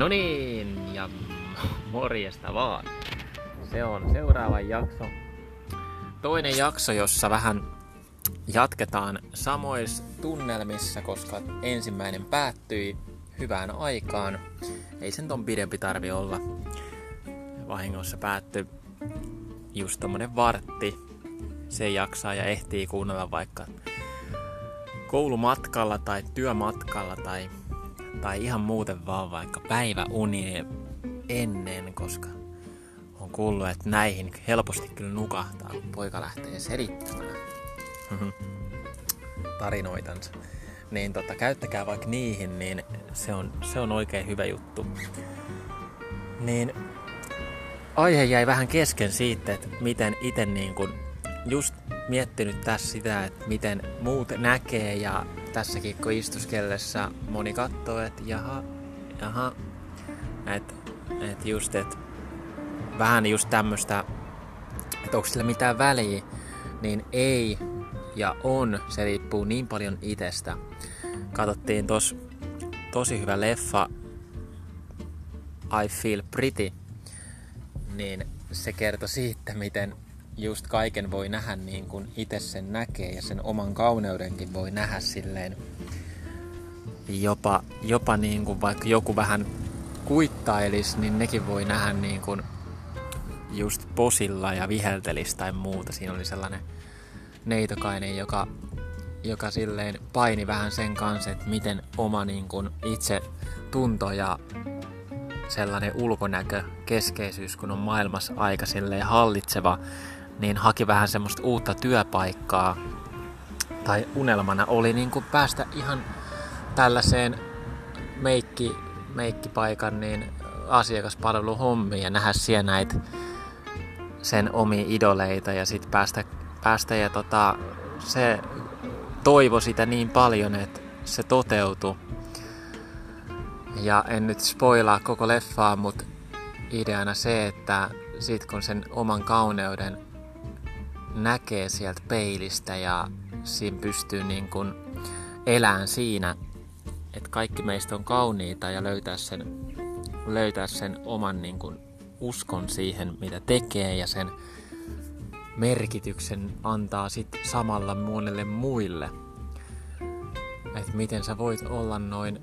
No niin, ja morjesta vaan. Se on seuraava jakso. Toinen jakso, jossa vähän jatketaan samoissa tunnelmissa, koska ensimmäinen päättyi hyvään aikaan. Ei sen ton pidempi tarvi olla. Vahingossa päättyi just tommonen vartti. Se jaksaa ja ehtii kuunnella vaikka koulumatkalla tai työmatkalla tai, tai ihan muuten vaan vaikka päiväunien ennen, koska on kuullut, että näihin helposti kyllä nukahtaa, kun poika lähtee selittämään tarinoitansa. Niin tota, käyttäkää vaikka niihin, niin se on, se on oikein hyvä juttu. Niin aihe jäi vähän kesken siitä, että miten itse niin kun just miettinyt tässä sitä, että miten muut näkee ja tässäkin kun istuskellessa moni katsoo, että jaha, jaha, että et just, että vähän just tämmöstä, että onko sillä mitään väliä, niin ei ja on, se riippuu niin paljon itestä. Katsottiin tos tosi hyvä leffa I Feel Pretty, niin se kertoi siitä, miten just kaiken voi nähdä niin kuin itse sen näkee ja sen oman kauneudenkin voi nähdä silleen jopa, jopa niin kuin vaikka joku vähän kuittailis, niin nekin voi nähdä niin kuin just posilla ja viheltelis tai muuta. Siinä oli sellainen neitokainen, joka, joka silleen paini vähän sen kanssa, että miten oma niin kuin itse tunto ja sellainen ulkonäkö, keskeisyys, kun on maailmassa aika silleen hallitseva, niin haki vähän semmoista uutta työpaikkaa. Tai unelmana oli niin kuin päästä ihan tällaiseen meikki, meikkipaikan niin asiakaspalveluhommiin ja nähdä siellä näitä sen omi idoleita ja sitten päästä, päästä ja tota, se toivo sitä niin paljon, että se toteutui. Ja en nyt spoilaa koko leffaa, mutta ideana se, että sit kun sen oman kauneuden näkee sieltä peilistä ja siinä pystyy niin kuin elämään siinä, että kaikki meistä on kauniita ja löytää sen, löytää sen oman niin kuin uskon siihen, mitä tekee ja sen merkityksen antaa sitten samalla monelle muille. Että miten sä voit olla noin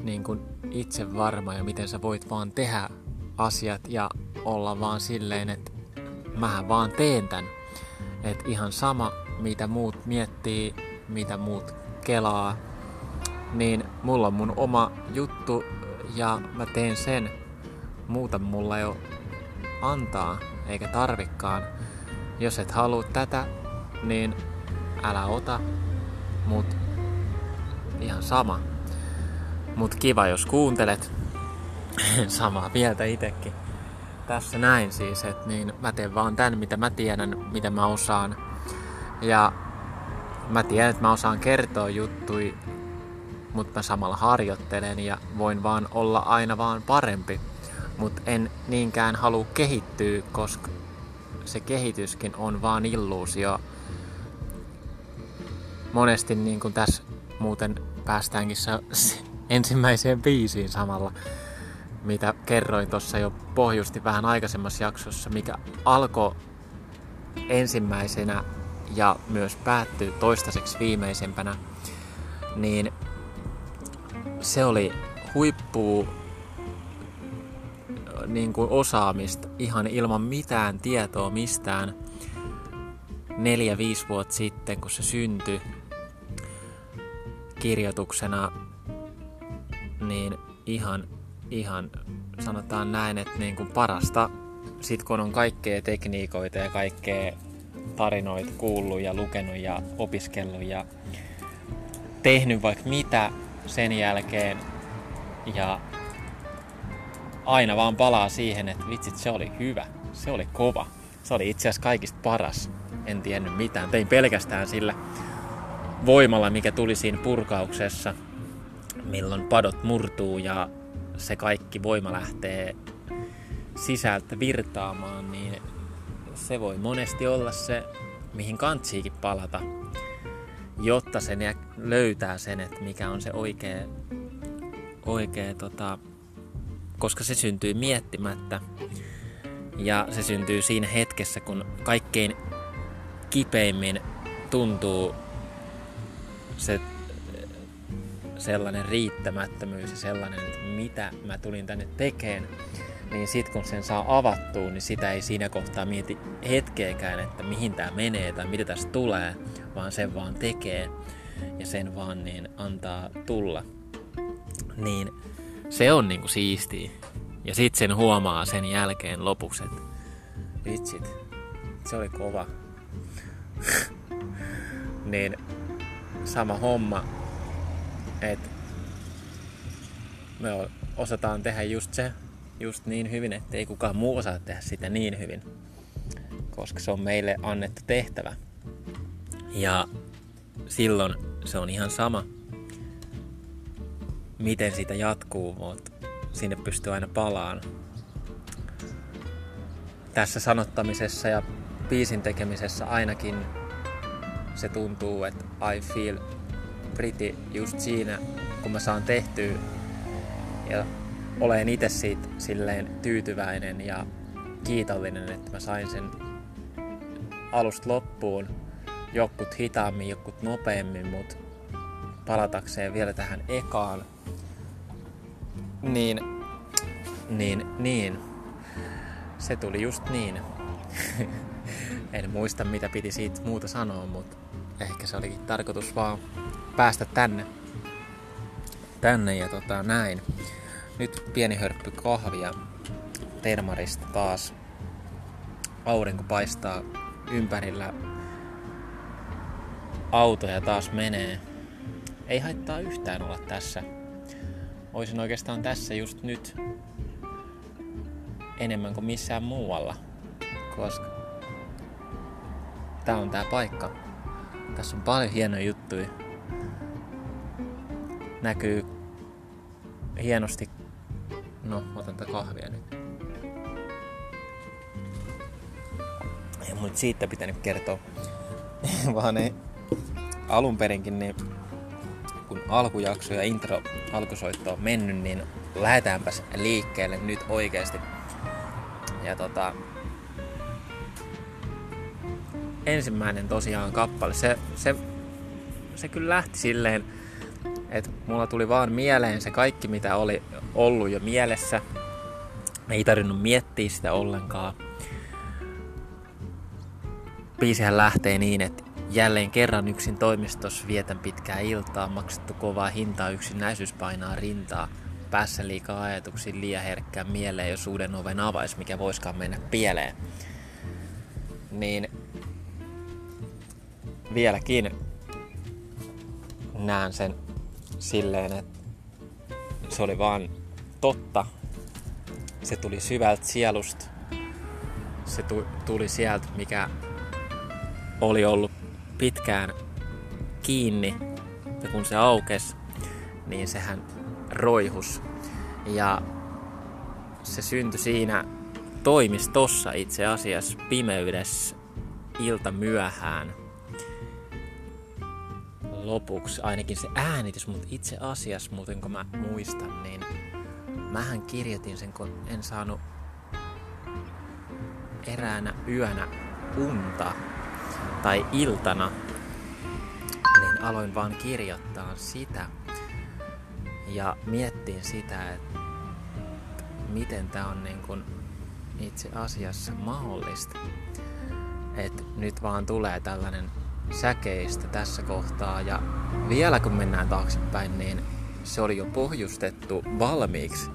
niin kuin itse varma ja miten sä voit vaan tehdä asiat ja olla vaan silleen, että mähän vaan teen tän. Et ihan sama, mitä muut miettii, mitä muut kelaa, niin mulla on mun oma juttu ja mä teen sen. Muuta mulla ei ole antaa, eikä tarvikkaan. Jos et halua tätä, niin älä ota, mut ihan sama. Mut kiva jos kuuntelet. Samaa mieltä itekin tässä näin siis, että niin mä teen vaan tän, mitä mä tiedän, mitä mä osaan. Ja mä tiedän, että mä osaan kertoa juttui, mutta mä samalla harjoittelen ja voin vaan olla aina vaan parempi. Mutta en niinkään halua kehittyä, koska se kehityskin on vaan illuusio. Monesti niin kuin tässä muuten päästäänkin ensimmäiseen biisiin samalla mitä kerroin tuossa jo pohjusti vähän aikaisemmassa jaksossa, mikä alkoi ensimmäisenä ja myös päättyy toistaiseksi viimeisempänä, niin se oli huippu niin kuin osaamista ihan ilman mitään tietoa mistään neljä-viisi vuotta sitten, kun se syntyi kirjoituksena, niin ihan ihan sanotaan näin, että niin kuin parasta, sit kun on kaikkea tekniikoita ja kaikkea tarinoita kuullut ja lukenut ja opiskellut ja tehnyt vaikka mitä sen jälkeen ja aina vaan palaa siihen, että vitsit se oli hyvä, se oli kova, se oli itse asiassa kaikista paras. En tiennyt mitään, tein pelkästään sillä voimalla, mikä tuli siinä purkauksessa, milloin padot murtuu ja se kaikki voima lähtee sisältä virtaamaan, niin se voi monesti olla se, mihin kantsiikin palata, jotta sen löytää sen, että mikä on se oikea oikein tota, koska se syntyy miettimättä. Ja se syntyy siinä hetkessä, kun kaikkein kipeimmin tuntuu se sellainen riittämättömyys ja sellainen, että mitä mä tulin tänne tekemään, niin sit kun sen saa avattua, niin sitä ei siinä kohtaa mieti hetkeäkään, että mihin tämä menee tai mitä tästä tulee, vaan sen vaan tekee ja sen vaan niin antaa tulla. Niin se on niinku siistiä. Ja sit sen huomaa sen jälkeen lopuksi, että vitsit, se oli kova. niin sama homma, että me osataan tehdä just se, just niin hyvin, että ei kukaan muu osaa tehdä sitä niin hyvin, koska se on meille annettu tehtävä. Ja silloin se on ihan sama, miten sitä jatkuu, mutta sinne pystyy aina palaan. Tässä sanottamisessa ja biisin tekemisessä ainakin se tuntuu, että I feel pretty just siinä, kun mä saan tehtyä ja olen itse siitä silleen tyytyväinen ja kiitollinen, että mä sain sen alusta loppuun. Jokut hitaammin, jokut nopeammin, mutta palatakseen vielä tähän ekaan. Niin, niin, niin. Se tuli just niin. en muista mitä piti siitä muuta sanoa, mutta ehkä se olikin tarkoitus vaan päästä tänne. Tänne ja tota näin. Nyt pieni hörppy kahvia termarista taas. Aurinko paistaa ympärillä. Autoja taas menee. Ei haittaa yhtään olla tässä. Oisin oikeastaan tässä just nyt enemmän kuin missään muualla. Koska tää on tää paikka. Tässä on paljon hienoja juttuja. Näkyy hienosti No, otan tätä kahvia nyt. Ei mun siitä pitänyt kertoa. Vaan ne alun perinkin niin kun alkujakso ja intro alkusoitto on mennyt, niin lähdetäänpäs liikkeelle nyt oikeasti. Ja tota, ensimmäinen tosiaan kappale, se, se, se kyllä lähti silleen, että mulla tuli vaan mieleen se kaikki, mitä oli ollut jo mielessä. Ei tarvinnut miettiä sitä ollenkaan. Biisihän lähtee niin, että jälleen kerran yksin toimistossa vietän pitkää iltaa, maksettu kovaa hintaa, yksinäisyys painaa rintaa. Päässä liikaa ajatuksia, liian herkkää mieleen, jos uuden oven avais, mikä voiskaan mennä pieleen. Niin vieläkin näen sen silleen, että se oli vaan totta. Se tuli syvältä sielusta. Se tuli sieltä, mikä oli ollut pitkään kiinni. Ja kun se aukesi, niin sehän roihus. Ja se syntyi siinä toimistossa itse asiassa pimeydessä ilta myöhään lopuksi ainakin se äänitys, mutta itse asiassa muuten kun mä muistan, niin mähän kirjoitin sen, kun en saanut eräänä yönä unta tai iltana, niin aloin vaan kirjoittaa sitä ja miettiin sitä, että miten tämä on niin kun itse asiassa mahdollista. Että nyt vaan tulee tällainen säkeistä tässä kohtaa. Ja vielä kun mennään taaksepäin, niin se oli jo pohjustettu valmiiksi.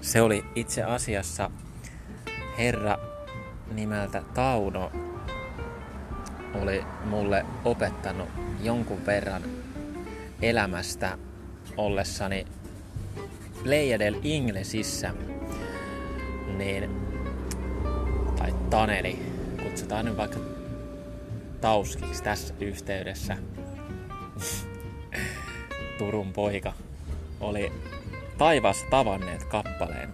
Se oli itse asiassa herra nimeltä Tauno oli mulle opettanut jonkun verran elämästä ollessani Playa del Inglesissä, niin, tai Taneli, kutsutaan nyt vaikka Tauskiksi tässä yhteydessä. Turun poika oli taivaassa tavanneet kappaleen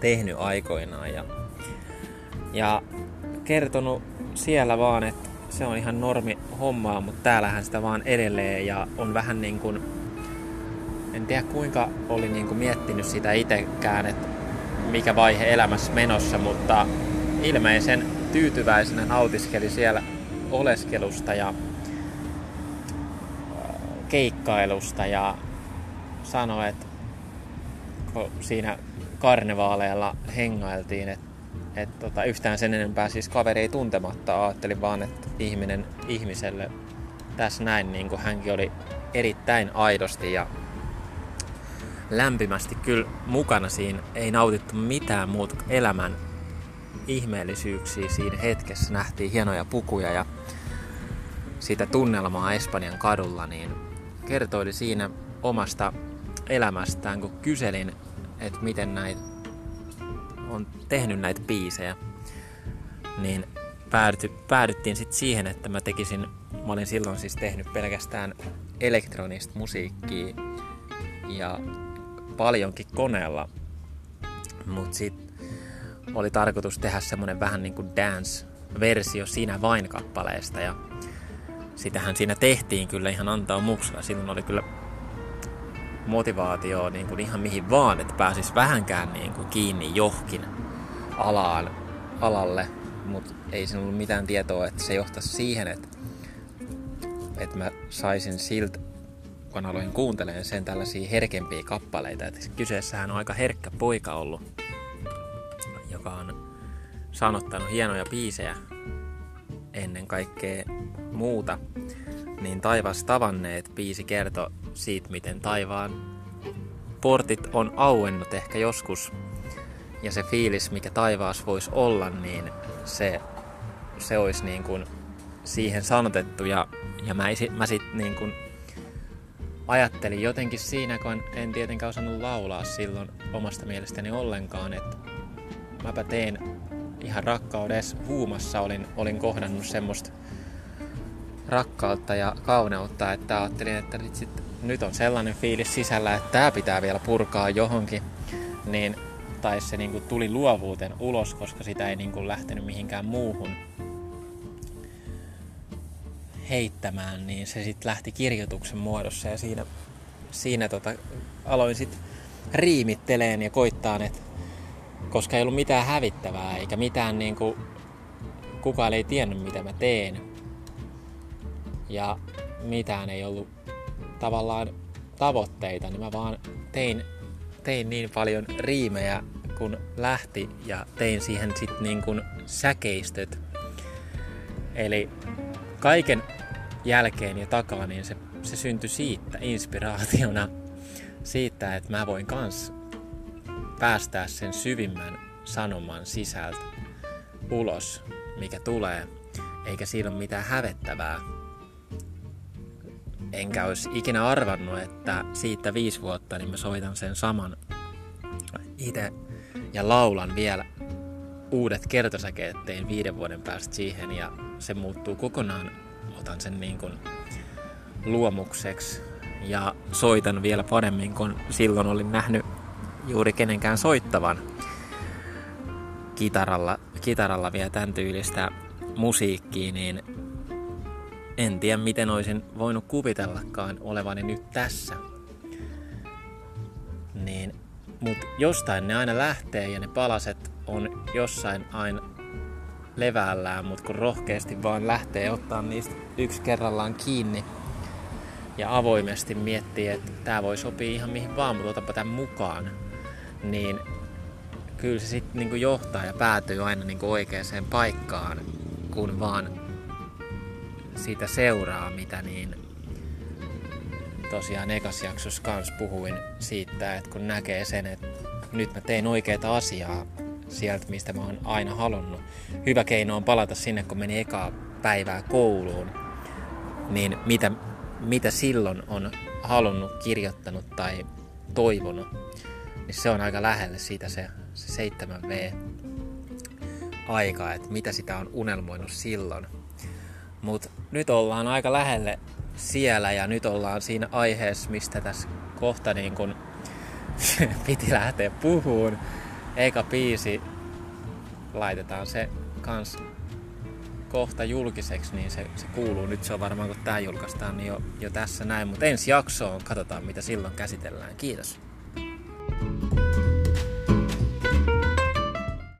tehnyt aikoinaan ja, ja kertonut siellä vaan, että se on ihan normi hommaa, mutta täällähän sitä vaan edelleen ja on vähän niin kuin en tiedä kuinka olin niin kuin miettinyt sitä itsekään, että mikä vaihe elämässä menossa, mutta ilmeisen tyytyväisenä nautiskeli siellä oleskelusta ja keikkailusta ja sanoi, että kun siinä karnevaaleilla hengailtiin, että, että tota, yhtään sen enempää siis kaveri ei tuntematta. Ajattelin vaan, että ihminen ihmiselle tässä näin, niin kuin hänkin oli erittäin aidosti ja lämpimästi kyllä mukana siinä. Ei nautittu mitään muuta elämän ihmeellisyyksiä siinä hetkessä. Nähtiin hienoja pukuja ja sitä tunnelmaa Espanjan kadulla, niin kertoili siinä omasta elämästään, kun kyselin, että miten näitä on tehnyt näitä biisejä, niin päädytty, päädyttiin sitten siihen, että mä tekisin, mä olin silloin siis tehnyt pelkästään elektronista musiikkia ja paljonkin koneella, mutta sitten oli tarkoitus tehdä semmonen vähän niin kuin dance-versio siinä vain kappaleesta ja sitähän siinä tehtiin kyllä ihan antaa muksella. Silloin oli kyllä motivaatio niin kuin ihan mihin vaan, että pääsis vähänkään niin kuin kiinni johkin alaan, alalle, mutta ei siinä ollut mitään tietoa, että se johtaisi siihen, että, että mä saisin siltä, kun aloin kuuntelemaan sen tällaisia herkempiä kappaleita, että kyseessähän on aika herkkä poika ollut, joka on sanottanut hienoja biisejä ennen kaikkea muuta, niin taivas tavanneet biisi kertoo siitä, miten taivaan portit on auennut ehkä joskus. Ja se fiilis, mikä taivaas voisi olla, niin se, se olisi niin kuin siihen sanotettu. Ja, ja mä, mä sitten niin kuin ajattelin jotenkin siinä, kun en tietenkään osannut laulaa silloin omasta mielestäni ollenkaan, että mäpä teen ihan rakkaudessa huumassa. Olin, olin kohdannut semmoista rakkautta ja kauneutta, että ajattelin, että nyt, sit, nyt on sellainen fiilis sisällä, että tämä pitää vielä purkaa johonkin, niin tai se niin kuin tuli luovuuteen ulos, koska sitä ei niin kuin lähtenyt mihinkään muuhun heittämään, niin se sitten lähti kirjoituksen muodossa. Ja siinä, siinä tota, aloin sitten riimitteleen ja koittaan, että koska ei ollut mitään hävittävää eikä mitään niin kuin, kukaan ei tiennyt mitä mä teen, ja mitään ei ollut tavallaan tavoitteita, niin mä vaan tein, tein niin paljon riimejä kun lähti ja tein siihen sitten niin kuin säkeistöt. Eli kaiken jälkeen ja takaa niin se, se syntyi siitä inspiraationa siitä, että mä voin kans päästää sen syvimmän sanoman sisältä ulos, mikä tulee, eikä siinä ole mitään hävettävää enkä olisi ikinä arvannut, että siitä viisi vuotta niin mä soitan sen saman itse ja laulan vielä uudet kertosäkeet tein viiden vuoden päästä siihen ja se muuttuu kokonaan. Otan sen niin kuin luomukseksi ja soitan vielä paremmin, kun silloin olin nähnyt juuri kenenkään soittavan kitaralla, kitaralla vielä tämän tyylistä musiikkia, niin en tiedä miten olisin voinut kuvitellakaan olevani nyt tässä. Niin, mut jostain ne aina lähtee ja ne palaset on jossain aina levällään, mutta kun rohkeasti vaan lähtee ottaa niistä yksi kerrallaan kiinni ja avoimesti miettii, että tämä voi sopia ihan mihin vaan, mutta otapa tämän mukaan, niin kyllä se sitten niinku johtaa ja päätyy aina niinku oikeaan paikkaan, kun vaan siitä seuraa, mitä niin tosiaan ekas jaksossa kans puhuin siitä, että kun näkee sen, että nyt mä tein oikeita asiaa sieltä, mistä mä oon aina halunnut. Hyvä keino on palata sinne, kun meni ekaa päivää kouluun, niin mitä, mitä silloin on halunnut, kirjoittanut tai toivonut, niin se on aika lähelle siitä se, se 7V aika, että mitä sitä on unelmoinut silloin. Mutta nyt ollaan aika lähelle siellä ja nyt ollaan siinä aiheessa, mistä tässä kohta niin kun piti lähteä puhuun. Eka biisi laitetaan se kans kohta julkiseksi, niin se, se kuuluu. Nyt se on varmaan, kun tämä julkaistaan, niin jo, jo tässä näin. Mutta ensi jaksoon katsotaan, mitä silloin käsitellään. Kiitos.